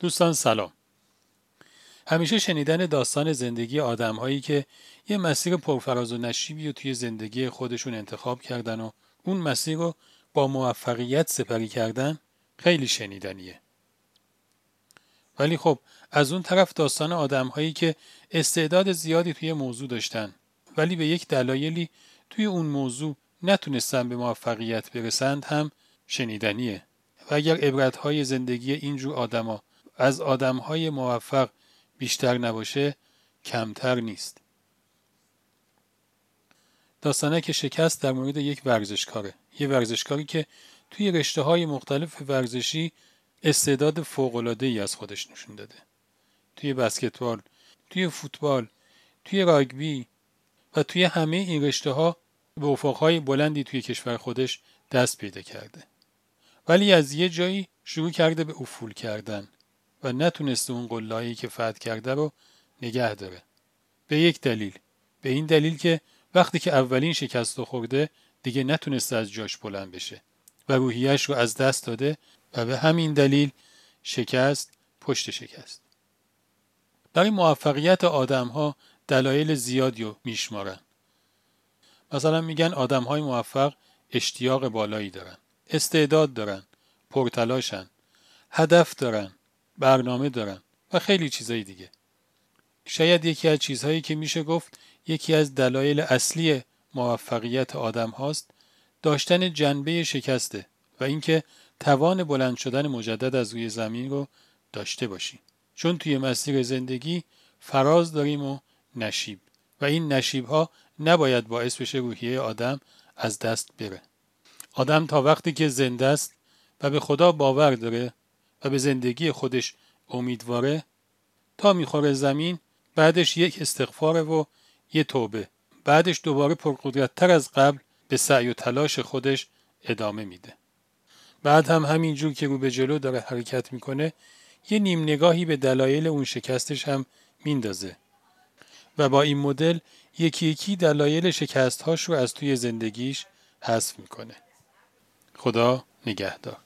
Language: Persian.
دوستان سلام همیشه شنیدن داستان زندگی آدم هایی که یه مسیر پرفراز و نشیبی رو توی زندگی خودشون انتخاب کردن و اون مسیر رو با موفقیت سپری کردن خیلی شنیدنیه. ولی خب از اون طرف داستان آدم هایی که استعداد زیادی توی موضوع داشتن ولی به یک دلایلی توی اون موضوع نتونستن به موفقیت برسند هم شنیدنیه. و اگر عبرتهای زندگی اینجور آدما از آدمهای موفق بیشتر نباشه کمتر نیست. داستانه که شکست در مورد یک ورزشکاره. یه ورزشکاری که توی رشته های مختلف ورزشی استعداد فوقلاده ای از خودش نشون داده. توی بسکتبال، توی فوتبال، توی راگبی و توی همه این رشته ها به افقهای بلندی توی کشور خودش دست پیدا کرده. ولی از یه جایی شروع کرده به افول کردن و نتونسته اون قلایی که فتح کرده رو نگه داره. به یک دلیل. به این دلیل که وقتی که اولین شکست رو خورده دیگه نتونسته از جاش بلند بشه و روحیش رو از دست داده و به همین دلیل شکست پشت شکست. برای موفقیت آدم ها دلایل زیادی رو میشمارن. مثلا میگن آدم های موفق اشتیاق بالایی دارن. استعداد دارن، پرتلاشن، هدف دارن، برنامه دارن و خیلی چیزایی دیگه. شاید یکی از چیزهایی که میشه گفت یکی از دلایل اصلی موفقیت آدم هاست داشتن جنبه شکسته و اینکه توان بلند شدن مجدد از روی زمین رو داشته باشیم. چون توی مسیر زندگی فراز داریم و نشیب و این نشیب ها نباید باعث بشه روحیه آدم از دست بره. آدم تا وقتی که زنده است و به خدا باور داره و به زندگی خودش امیدواره. تا می‌خوره زمین بعدش یک استغفار و یه توبه. بعدش دوباره پرقدرتتر از قبل به سعی و تلاش خودش ادامه میده. بعد هم همینجور که رو به جلو داره حرکت می‌کنه یه نیم نگاهی به دلایل اون شکستش هم میندازه. و با این مدل یکی یکی دلایل شکستهاش رو از توی زندگیش حذف می‌کنه. خدا نگهدار.